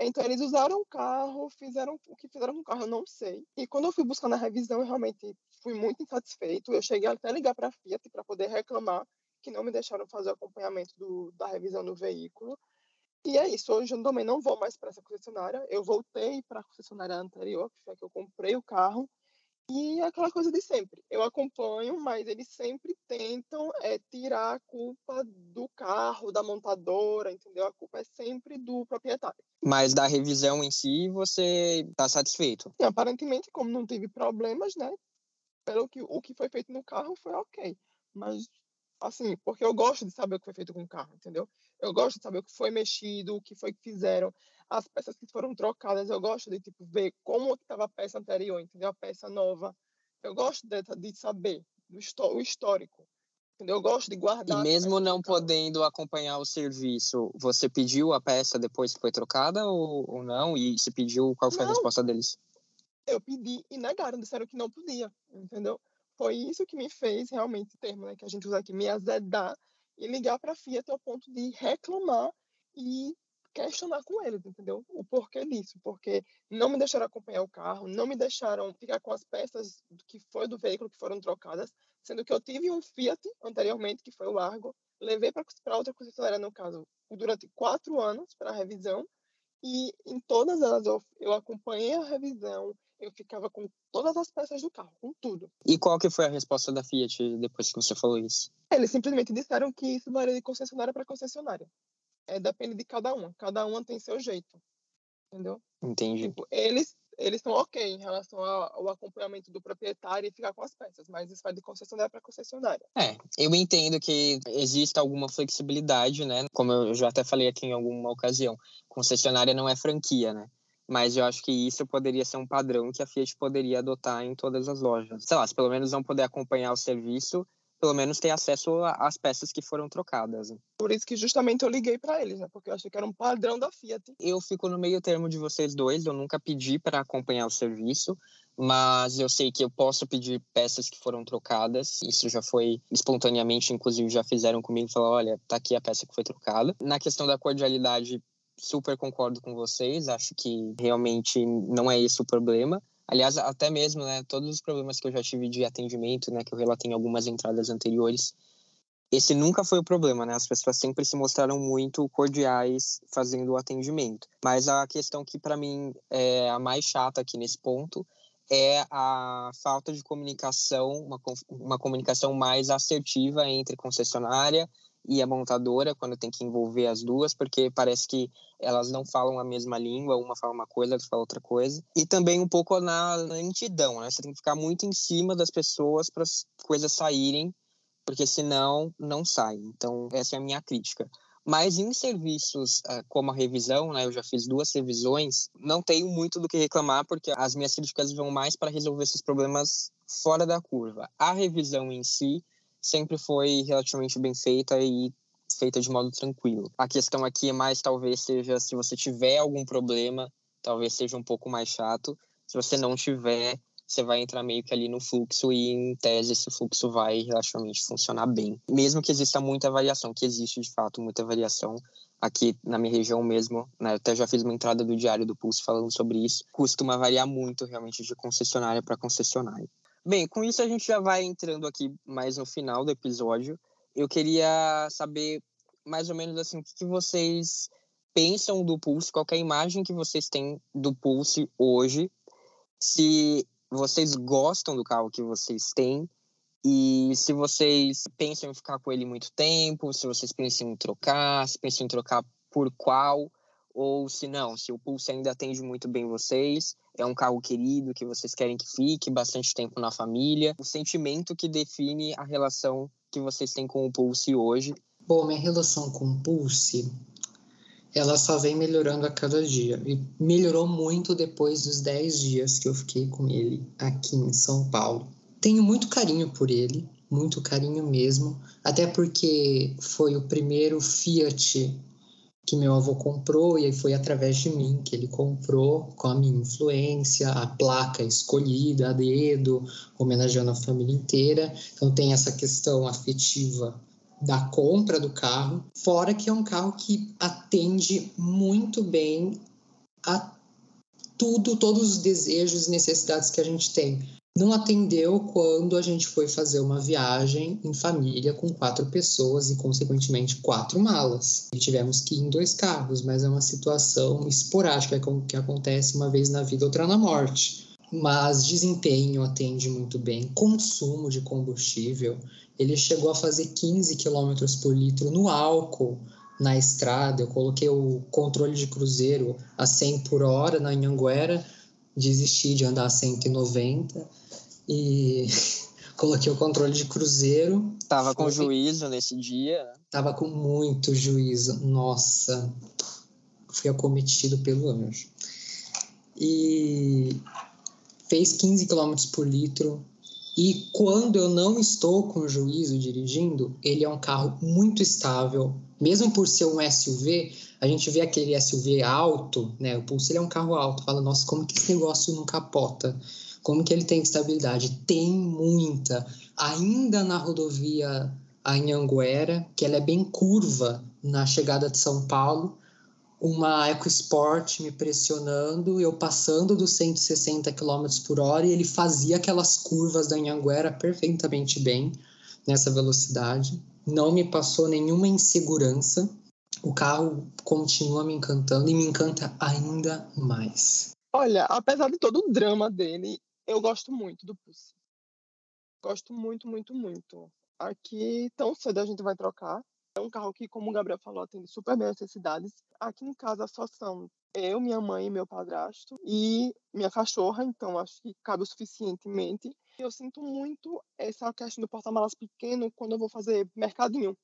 Então, eles usaram o carro, fizeram o que fizeram com o carro, eu não sei. E quando eu fui buscar na revisão, eu realmente fui muito insatisfeito. Eu cheguei até a ligar para a Fiat para poder reclamar que não me deixaram fazer o acompanhamento do, da revisão no veículo. E é isso, hoje eu também não vou mais para essa concessionária. Eu voltei para a concessionária anterior, que foi a que eu comprei o carro. E é aquela coisa de sempre. Eu acompanho, mas eles sempre tentam é, tirar a culpa do carro, da montadora, entendeu? A culpa é sempre do proprietário. Mas da revisão em si, você está satisfeito? Sim, aparentemente, como não teve problemas, né? Pelo que o que foi feito no carro foi ok. Mas, assim, porque eu gosto de saber o que foi feito com o carro, entendeu? Eu gosto de saber o que foi mexido, o que foi que fizeram as peças que foram trocadas, eu gosto de tipo ver como estava a peça anterior, entendeu? A peça nova. Eu gosto de, de saber do o histórico. Entendeu? Eu gosto de guardar. E mesmo não podendo acompanhar o serviço, você pediu a peça depois que foi trocada ou, ou não? E se pediu, qual foi não. a resposta deles? Eu pedi e negaram, disseram que não podia, entendeu? Foi isso que me fez realmente, termo né, que a gente usa aqui, me azedar e ligar para a Fiat ao ponto de reclamar e questionar com eles, entendeu? O porquê disso, porque não me deixaram acompanhar o carro, não me deixaram ficar com as peças que foi do veículo que foram trocadas, sendo que eu tive um Fiat anteriormente, que foi o Argo, levei para outra concessionária, no caso, durante quatro anos para revisão, e em todas elas eu, eu acompanhei a revisão, eu ficava com todas as peças do carro, com tudo. E qual que foi a resposta da Fiat depois que você falou isso? Eles simplesmente disseram que isso varia de concessionária para concessionária é, depende de cada uma. Cada uma tem seu jeito. Entendeu? Entendi. Tipo, eles eles estão ok em relação ao acompanhamento do proprietário e ficar com as peças, mas isso vai de concessionária para concessionária. É, eu entendo que existe alguma flexibilidade, né? Como eu já até falei aqui em alguma ocasião, concessionária não é franquia, né? Mas eu acho que isso poderia ser um padrão que a Fiat poderia adotar em todas as lojas. Sei lá, se pelo menos não poder acompanhar o serviço, pelo menos ter acesso às peças que foram trocadas. Por isso que justamente eu liguei para eles, né? Porque eu achei que era um padrão da Fiat. Eu fico no meio termo de vocês dois, eu nunca pedi para acompanhar o serviço, mas eu sei que eu posso pedir peças que foram trocadas. Isso já foi espontaneamente, inclusive já fizeram comigo, falaram, olha, tá aqui a peça que foi trocada. Na questão da cordialidade, super concordo com vocês, acho que realmente não é esse o problema. Aliás, até mesmo, né, todos os problemas que eu já tive de atendimento, né, que eu relatei em algumas entradas anteriores, esse nunca foi o problema, né? As pessoas sempre se mostraram muito cordiais fazendo o atendimento. Mas a questão que para mim é a mais chata aqui nesse ponto é a falta de comunicação, uma, uma comunicação mais assertiva entre concessionária e a montadora quando tem que envolver as duas, porque parece que elas não falam a mesma língua, uma fala uma coisa, outra fala outra coisa. E também um pouco na lentidão, né? Você tem que ficar muito em cima das pessoas para as coisas saírem, porque senão não sai. Então, essa é a minha crítica. Mas em serviços uh, como a revisão, né, eu já fiz duas revisões, não tenho muito do que reclamar, porque as minhas críticas vão mais para resolver esses problemas fora da curva. A revisão em si, sempre foi relativamente bem feita e feita de modo tranquilo. A questão aqui é mais talvez seja se você tiver algum problema, talvez seja um pouco mais chato. Se você não tiver, você vai entrar meio que ali no fluxo e, em tese, esse fluxo vai relativamente funcionar bem. Mesmo que exista muita variação, que existe de fato muita variação aqui na minha região mesmo, né? Até já fiz uma entrada do Diário do Pulse falando sobre isso. Costuma variar muito realmente de concessionária para concessionária. Bem, com isso a gente já vai entrando aqui mais no final do episódio. Eu queria saber mais ou menos assim o que vocês pensam do Pulse, qual é a imagem que vocês têm do Pulse hoje, se vocês gostam do carro que vocês têm e se vocês pensam em ficar com ele muito tempo, se vocês pensam em trocar, se pensam em trocar por qual, ou se não, se o Pulse ainda atende muito bem vocês, é um carro querido que vocês querem que fique bastante tempo na família, o sentimento que define a relação que vocês têm com o Pulse hoje. Bom, minha relação com o Pulse ela só vem melhorando a cada dia. E melhorou muito depois dos 10 dias que eu fiquei com ele aqui em São Paulo. Tenho muito carinho por ele, muito carinho mesmo, até porque foi o primeiro Fiat que meu avô comprou e aí foi através de mim que ele comprou com a minha influência, a placa escolhida a dedo, homenageando a família inteira. Então tem essa questão afetiva da compra do carro, fora que é um carro que atende muito bem a tudo, todos os desejos e necessidades que a gente tem. Não atendeu quando a gente foi fazer uma viagem em família com quatro pessoas e, consequentemente, quatro malas. E tivemos que ir em dois carros, mas é uma situação esporádica que acontece uma vez na vida, outra na morte. Mas desempenho atende muito bem, consumo de combustível, ele chegou a fazer 15 km por litro no álcool na estrada. Eu coloquei o controle de cruzeiro a 100 por hora na Anhanguera, desisti de andar a 190 e (laughs) coloquei o controle de cruzeiro. Tava com juízo nesse dia? Tava com muito juízo. Nossa, fui acometido pelo anjo. E fez 15 km por litro. E quando eu não estou com juízo dirigindo, ele é um carro muito estável. Mesmo por ser um SUV, a gente vê aquele SUV alto, né? O Pulse ele é um carro alto. Fala, nossa, como que esse negócio não capota? Como que ele tem estabilidade? Tem muita. Ainda na rodovia Anhanguera, que ela é bem curva na chegada de São Paulo, uma EcoSport me pressionando, eu passando dos 160 km por hora e ele fazia aquelas curvas da Anhanguera perfeitamente bem nessa velocidade. Não me passou nenhuma insegurança. O carro continua me encantando e me encanta ainda mais. Olha, apesar de todo o drama dele, eu gosto muito do Pussy. Gosto muito, muito, muito. Aqui, tão cedo a gente vai trocar. É um carro que, como o Gabriel falou, atende super bem as necessidades. Aqui em casa só são eu, minha mãe e meu padrasto e minha cachorra, então acho que cabe o suficientemente. Eu sinto muito essa questão do porta-malas pequeno quando eu vou fazer mercadinho.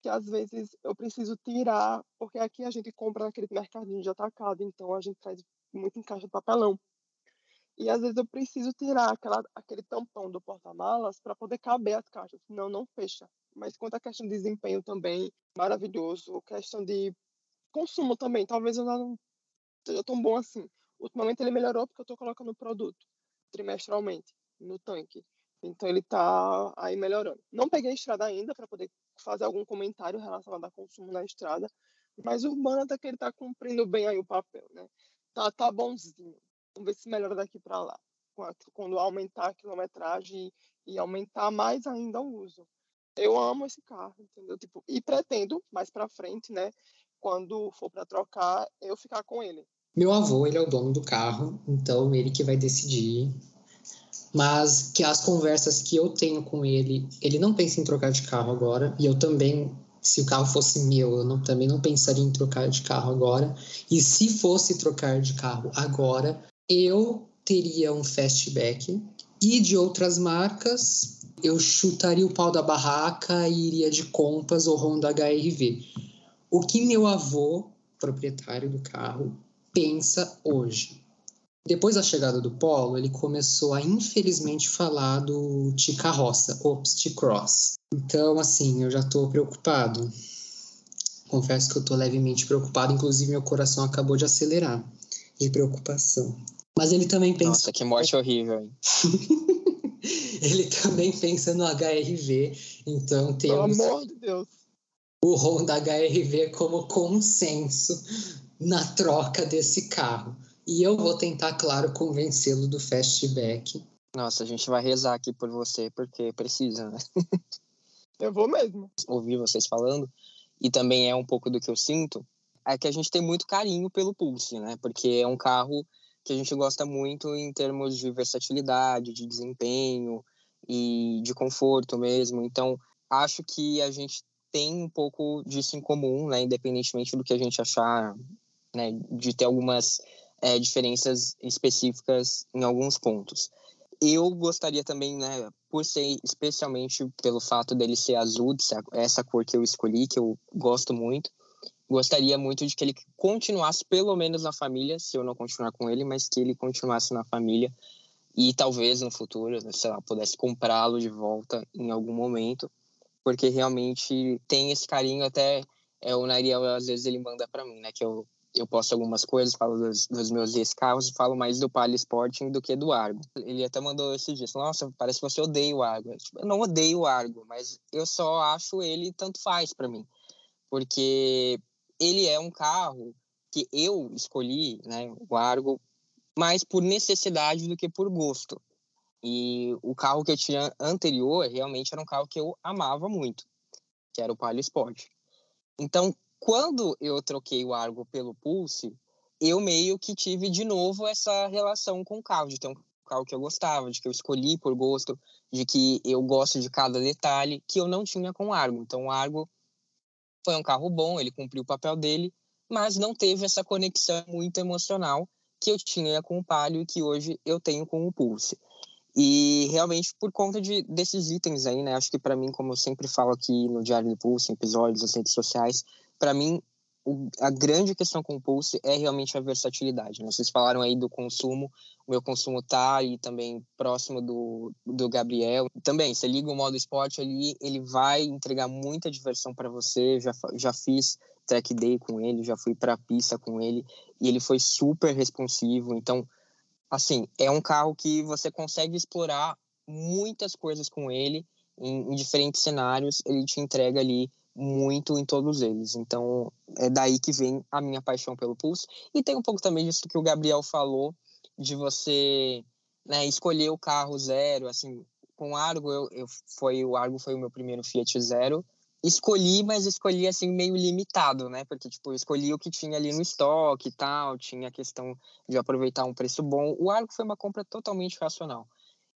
Que às vezes eu preciso tirar, porque aqui a gente compra naquele mercadinho de atacado, então a gente traz muito em caixa de papelão. E às vezes eu preciso tirar aquela, aquele tampão do porta-malas para poder caber as caixas, senão não fecha. Mas quanto à questão de desempenho também, maravilhoso. Questão de consumo também, talvez eu não seja tão bom assim. Ultimamente ele melhorou porque eu estou colocando o produto trimestralmente no tanque. Então ele está aí melhorando. Não peguei a estrada ainda para poder fazer algum comentário relacionado a consumo na estrada, mas o urbano até que ele está cumprindo bem aí o papel, né? Tá, tá bonzinho. Vamos ver se melhora daqui para lá. Quando aumentar a quilometragem e aumentar mais ainda o uso eu amo esse carro, entendeu? Tipo, e pretendo mais para frente, né, quando for para trocar, eu ficar com ele. Meu avô, ele é o dono do carro, então ele que vai decidir. Mas que as conversas que eu tenho com ele, ele não pensa em trocar de carro agora, e eu também, se o carro fosse meu, eu não, também não pensaria em trocar de carro agora. E se fosse trocar de carro agora, eu teria um fastback e de outras marcas eu chutaria o pau da barraca e iria de Compass ou Honda HRV. O que meu avô, proprietário do carro, pensa hoje? Depois da chegada do Polo, ele começou a infelizmente falar do T-Carroça, ops, T-Cross. Então, assim, eu já estou preocupado. Confesso que eu estou levemente preocupado, inclusive meu coração acabou de acelerar de preocupação. Mas ele também pensa. Nossa, que morte horrível, hein? (laughs) ele também pensa no HRV, então temos. Pelo amor de Deus. O Honda HRV como consenso na troca desse carro. E eu vou tentar, claro, convencê-lo do fastback. Nossa, a gente vai rezar aqui por você, porque precisa, né? (laughs) Eu vou mesmo. Ouvir vocês falando, e também é um pouco do que eu sinto, é que a gente tem muito carinho pelo Pulse, né? Porque é um carro que a gente gosta muito em termos de versatilidade, de desempenho e de conforto mesmo. Então, acho que a gente tem um pouco disso em comum, né? Independentemente do que a gente achar, né? De ter algumas é, diferenças específicas em alguns pontos. Eu gostaria também, né, por ser especialmente pelo fato dele ser azul, essa cor que eu escolhi, que eu gosto muito, gostaria muito de que ele continuasse pelo menos na família, se eu não continuar com ele, mas que ele continuasse na família e talvez no futuro, sei lá, pudesse comprá-lo de volta em algum momento, porque realmente tem esse carinho até é, o Nariel às vezes ele manda para mim, né, que eu eu posto algumas coisas, falo dos, dos meus ex-carros, falo mais do Palio Sporting do que do Argo. Ele até mandou esse dia, nossa, parece que você odeia o Argo. Tipo, eu não odeio o Argo, mas eu só acho ele tanto faz para mim. Porque ele é um carro que eu escolhi, né, o Argo, mais por necessidade do que por gosto. E o carro que eu tinha anterior realmente era um carro que eu amava muito, que era o Palio Sport. Então, quando eu troquei o Argo pelo Pulse, eu meio que tive de novo essa relação com o carro, de ter um carro que eu gostava, de que eu escolhi por gosto, de que eu gosto de cada detalhe, que eu não tinha com o Argo. Então, o Argo foi um carro bom, ele cumpriu o papel dele, mas não teve essa conexão muito emocional que eu tinha com o Palio e que hoje eu tenho com o Pulse. E realmente por conta de, desses itens aí, né? Acho que para mim, como eu sempre falo aqui no Diário do Pulse, em episódios, nas redes sociais, para mim a grande questão com o Pulse é realmente a versatilidade. Né? Vocês falaram aí do consumo, o meu consumo tá aí também próximo do, do Gabriel. Também, você liga o modo esporte ali, ele vai entregar muita diversão para você. Já, já fiz track day com ele, já fui para a pista com ele e ele foi super responsivo. Então, assim, é um carro que você consegue explorar muitas coisas com ele em, em diferentes cenários. Ele te entrega ali muito em todos eles. Então, é daí que vem a minha paixão pelo Pulse. E tem um pouco também disso que o Gabriel falou, de você né, escolher o carro zero. Assim, com o Argo, eu, eu, foi, o Argo foi o meu primeiro Fiat Zero. Escolhi, mas escolhi assim meio limitado, né? Porque tipo, eu escolhi o que tinha ali no estoque e tal, tinha a questão de aproveitar um preço bom. O Argo foi uma compra totalmente racional.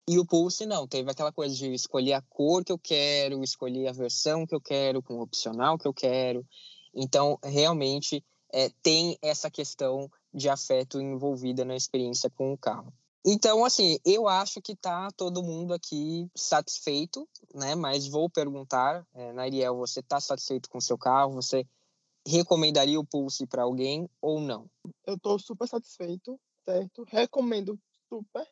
E o Pulse não, teve aquela coisa de escolher a cor que eu quero, escolher a versão que eu quero, com o opcional que eu quero. Então, realmente, é, tem essa questão de afeto envolvida na experiência com o carro. Então, assim, eu acho que tá todo mundo aqui satisfeito, né? Mas vou perguntar, é, Nariel, você tá satisfeito com seu carro? Você recomendaria o Pulse para alguém ou não? Eu tô super satisfeito, certo? Recomendo super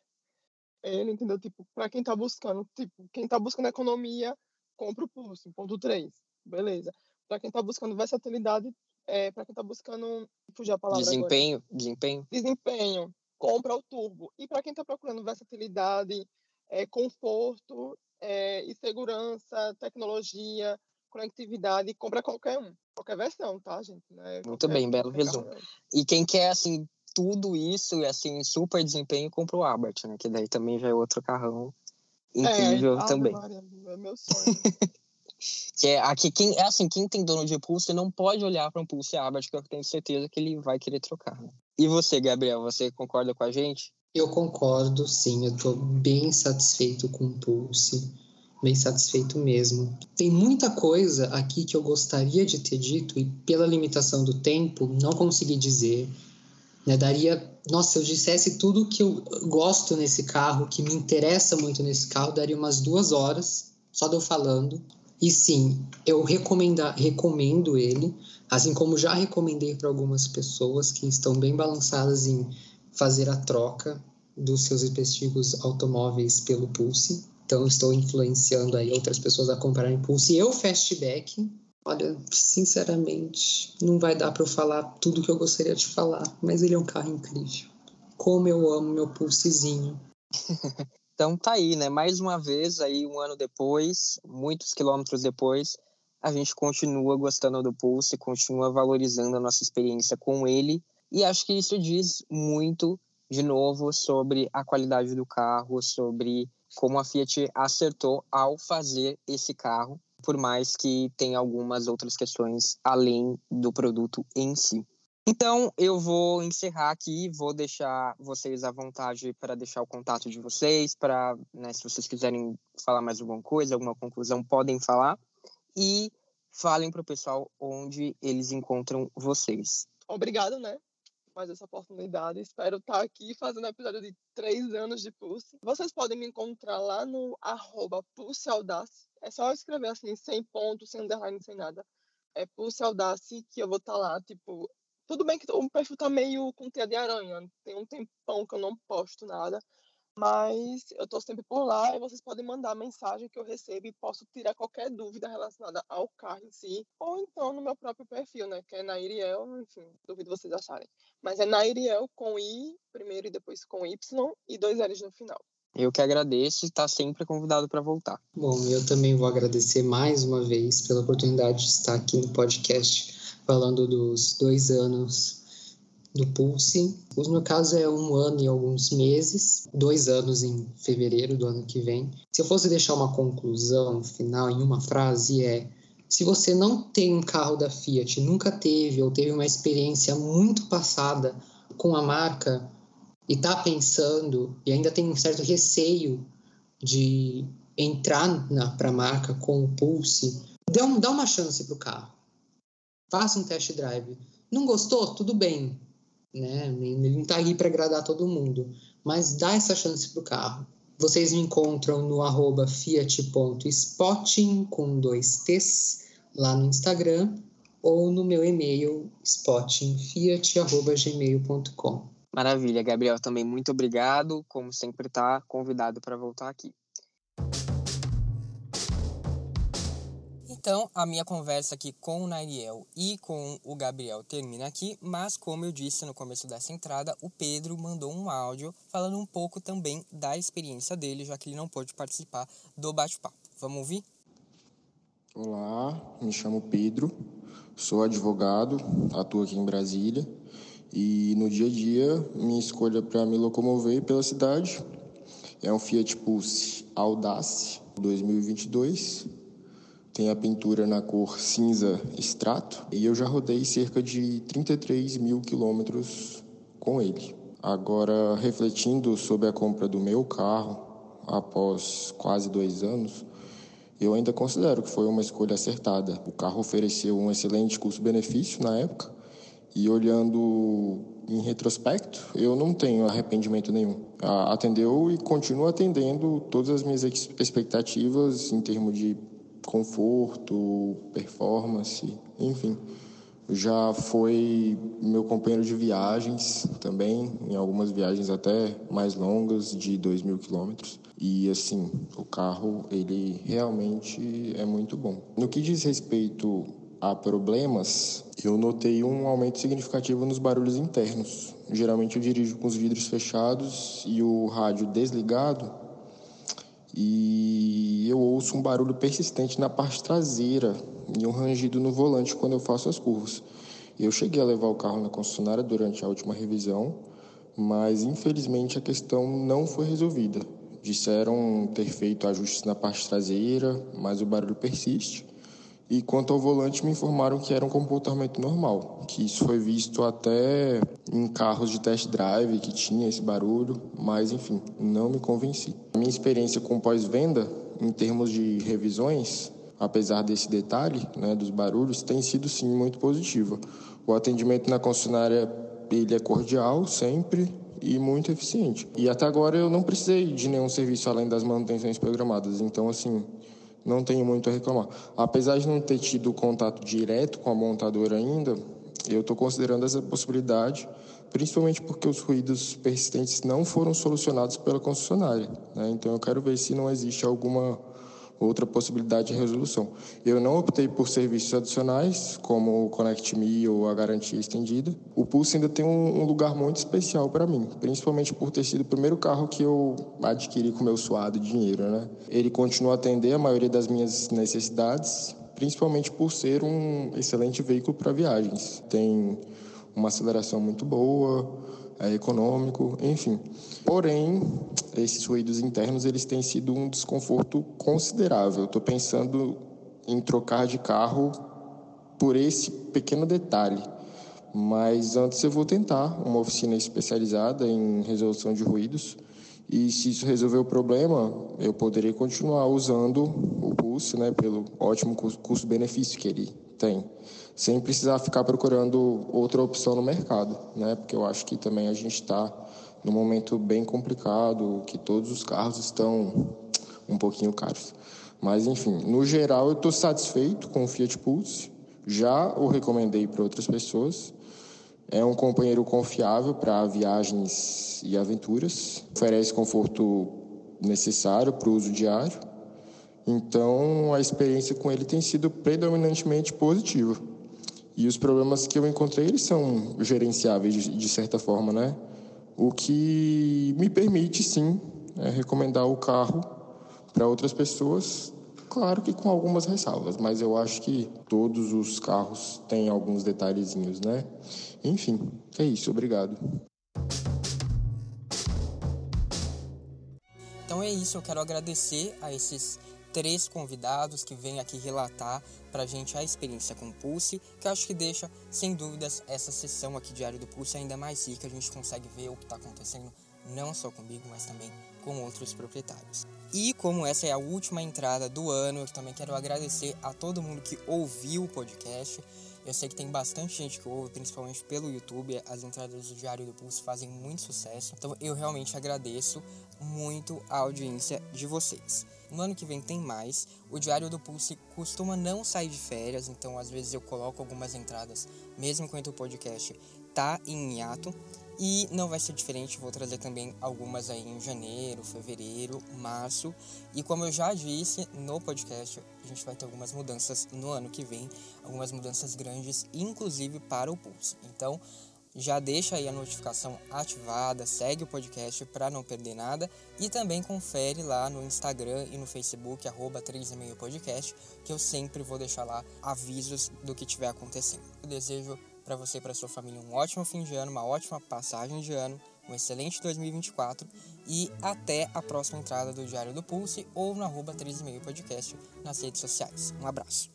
ele, entendeu? Tipo, para quem tá buscando, tipo, quem tá buscando economia, compra o Pulse, ponto 3. Beleza. Para quem tá buscando versatilidade, é, para quem tá buscando fugir a palavra desempenho, agora. desempenho. Desempenho, compra o Turbo. E para quem tá procurando versatilidade, é, conforto é, e segurança, tecnologia, conectividade, compra qualquer um. Qualquer versão, tá, gente? Né? Muito bem, belo resumo. E quem quer, assim, tudo isso e assim, super desempenho, compra o Albert, né? Que daí também já é outro carrão incrível é, também. Maria, é meu sonho. (laughs) que é aqui quem é assim, quem tem dono de Pulse não pode olhar para um Pulse Albert, que eu tenho certeza que ele vai querer trocar. Né? E você, Gabriel, você concorda com a gente? Eu concordo, sim. Eu estou bem satisfeito com o Pulse, bem satisfeito mesmo. Tem muita coisa aqui que eu gostaria de ter dito e pela limitação do tempo não consegui dizer. Né? Daria, nossa, se eu dissesse tudo que eu gosto nesse carro, que me interessa muito nesse carro, daria umas duas horas só de eu falando. E sim, eu recomenda, recomendo ele, assim como já recomendei para algumas pessoas que estão bem balançadas em fazer a troca dos seus respectivos automóveis pelo Pulse. Então, estou influenciando aí outras pessoas a comprarem Pulse e eu Fastback. Olha, sinceramente, não vai dar para eu falar tudo que eu gostaria de falar, mas ele é um carro incrível. Como eu amo meu Pulsezinho. (laughs) então tá aí, né? Mais uma vez, aí um ano depois, muitos quilômetros depois, a gente continua gostando do Pulse, continua valorizando a nossa experiência com ele. E acho que isso diz muito, de novo, sobre a qualidade do carro, sobre como a Fiat acertou ao fazer esse carro, por mais que tenha algumas outras questões além do produto em si. Então, eu vou encerrar aqui, vou deixar vocês à vontade para deixar o contato de vocês, para, né, se vocês quiserem falar mais alguma coisa, alguma conclusão, podem falar e falem para o pessoal onde eles encontram vocês. Obrigado, né? Mais essa oportunidade. Espero estar aqui fazendo episódio de três anos de Pulse. Vocês podem me encontrar lá no arroba Pulse Audace. É só escrever assim, sem ponto, sem underline, sem nada. É Pulse Audace que eu vou estar lá, tipo... Tudo bem que o perfil tá meio com teia de aranha. Tem um tempão que eu não posto nada. Mas eu estou sempre por lá e vocês podem mandar mensagem que eu recebo e posso tirar qualquer dúvida relacionada ao carro em si, ou então no meu próprio perfil, né? Que é Nairiel, enfim, duvido vocês acharem. Mas é Nairiel com I primeiro e depois com Y e dois L's no final. Eu que agradeço e está sempre convidado para voltar. Bom, eu também vou agradecer mais uma vez pela oportunidade de estar aqui no podcast falando dos dois anos do Pulse. No meu caso é um ano e alguns meses, dois anos em fevereiro do ano que vem. Se eu fosse deixar uma conclusão final em uma frase é se você não tem um carro da Fiat, nunca teve ou teve uma experiência muito passada com a marca e está pensando e ainda tem um certo receio de entrar para a marca com o Pulse, dá, um, dá uma chance para o carro. Faça um test drive. Não gostou? Tudo bem né? Ele não está aí para agradar todo mundo, mas dá essa chance para o carro. Vocês me encontram no arroba fiat.spotting com dois T's lá no Instagram ou no meu e-mail spottingfiat.gmail.com. Maravilha, Gabriel, também muito obrigado. Como sempre, está convidado para voltar aqui. Então, a minha conversa aqui com o Nairiel e com o Gabriel termina aqui, mas como eu disse no começo dessa entrada, o Pedro mandou um áudio falando um pouco também da experiência dele, já que ele não pôde participar do bate-papo. Vamos ouvir? Olá, me chamo Pedro, sou advogado, atuo aqui em Brasília e no dia a dia minha escolha para me locomover pela cidade é um Fiat Pulse Audace 2022 tem a pintura na cor cinza extrato e eu já rodei cerca de 33 mil quilômetros com ele. Agora, refletindo sobre a compra do meu carro após quase dois anos, eu ainda considero que foi uma escolha acertada. O carro ofereceu um excelente custo-benefício na época e olhando em retrospecto, eu não tenho arrependimento nenhum. Atendeu e continua atendendo todas as minhas expectativas em termos de conforto, performance, enfim. Já foi meu companheiro de viagens também, em algumas viagens até mais longas, de 2 mil quilômetros. E assim, o carro, ele realmente é muito bom. No que diz respeito a problemas, eu notei um aumento significativo nos barulhos internos. Geralmente eu dirijo com os vidros fechados e o rádio desligado, e eu ouço um barulho persistente na parte traseira e um rangido no volante quando eu faço as curvas. Eu cheguei a levar o carro na concessionária durante a última revisão, mas infelizmente a questão não foi resolvida. Disseram ter feito ajustes na parte traseira, mas o barulho persiste. E quanto ao volante, me informaram que era um comportamento normal, que isso foi visto até em carros de test drive que tinha esse barulho, mas enfim, não me convenci. A minha experiência com pós-venda, em termos de revisões, apesar desse detalhe, né, dos barulhos, tem sido sim muito positiva. O atendimento na concessionária ele é cordial sempre e muito eficiente. E até agora eu não precisei de nenhum serviço além das manutenções programadas. Então assim, não tenho muito a reclamar. Apesar de não ter tido contato direto com a montadora ainda, eu estou considerando essa possibilidade, principalmente porque os ruídos persistentes não foram solucionados pela concessionária. Né? Então eu quero ver se não existe alguma outra possibilidade de resolução. Eu não optei por serviços adicionais, como o Connect Me ou a garantia estendida. O Pulse ainda tem um, lugar muito especial para mim, principalmente por ter sido o primeiro carro que eu adquiri com meu suado dinheiro. Né? Ele continua a atender a maioria das minhas necessidades, principalmente por ser um excelente veículo para viagens. Tem uma aceleração muito boa, é econômico, enfim. Porém, esses ruídos internos eles têm sido um desconforto considerável. Estou pensando em trocar de carro por esse pequeno detalhe. Mas antes eu vou tentar uma oficina especializada em resolução de ruídos. E se isso resolver o problema, eu poderei continuar usando o Pulse, né, pelo ótimo custo-benefício que ele tem sem precisar ficar procurando outra opção no mercado, né? Porque eu acho que também a gente está num momento bem complicado, que todos os carros estão um pouquinho caros. Mas enfim, no geral eu estou satisfeito com o Fiat Pulse. Já o recomendei para outras pessoas. É um companheiro confiável para viagens e aventuras. Oferece conforto necessário para o uso diário. Então a experiência com ele tem sido predominantemente positiva. E os problemas que eu encontrei, eles são gerenciáveis de, de certa forma, né? O que me permite, sim, é, recomendar o carro para outras pessoas, claro que com algumas ressalvas, mas eu acho que todos os carros têm alguns detalhezinhos, né? Enfim, é isso, obrigado. Então é isso, eu quero agradecer a esses três convidados que vêm aqui relatar para a gente a experiência com o Pulse, que acho que deixa, sem dúvidas, essa sessão aqui diário do Pulse ainda mais rica. A gente consegue ver o que está acontecendo não só comigo, mas também com outros proprietários. E como essa é a última entrada do ano, eu também quero agradecer a todo mundo que ouviu o podcast. Eu sei que tem bastante gente que ouve, principalmente pelo YouTube. As entradas do Diário do Pulse fazem muito sucesso. Então eu realmente agradeço muito a audiência de vocês. No ano que vem tem mais. O Diário do Pulse costuma não sair de férias, então às vezes eu coloco algumas entradas, mesmo enquanto o podcast tá em hiato. E não vai ser diferente, vou trazer também algumas aí em janeiro, fevereiro, março. E como eu já disse no podcast, a gente vai ter algumas mudanças no ano que vem, algumas mudanças grandes, inclusive para o Pulse. Então, já deixa aí a notificação ativada, segue o podcast para não perder nada e também confere lá no Instagram e no Facebook, arroba 3,5 podcast, que eu sempre vou deixar lá avisos do que estiver acontecendo. Eu desejo para você e para sua família um ótimo fim de ano, uma ótima passagem de ano, um excelente 2024 e até a próxima entrada do Diário do Pulse ou no arroba 3,5 podcast nas redes sociais. Um abraço.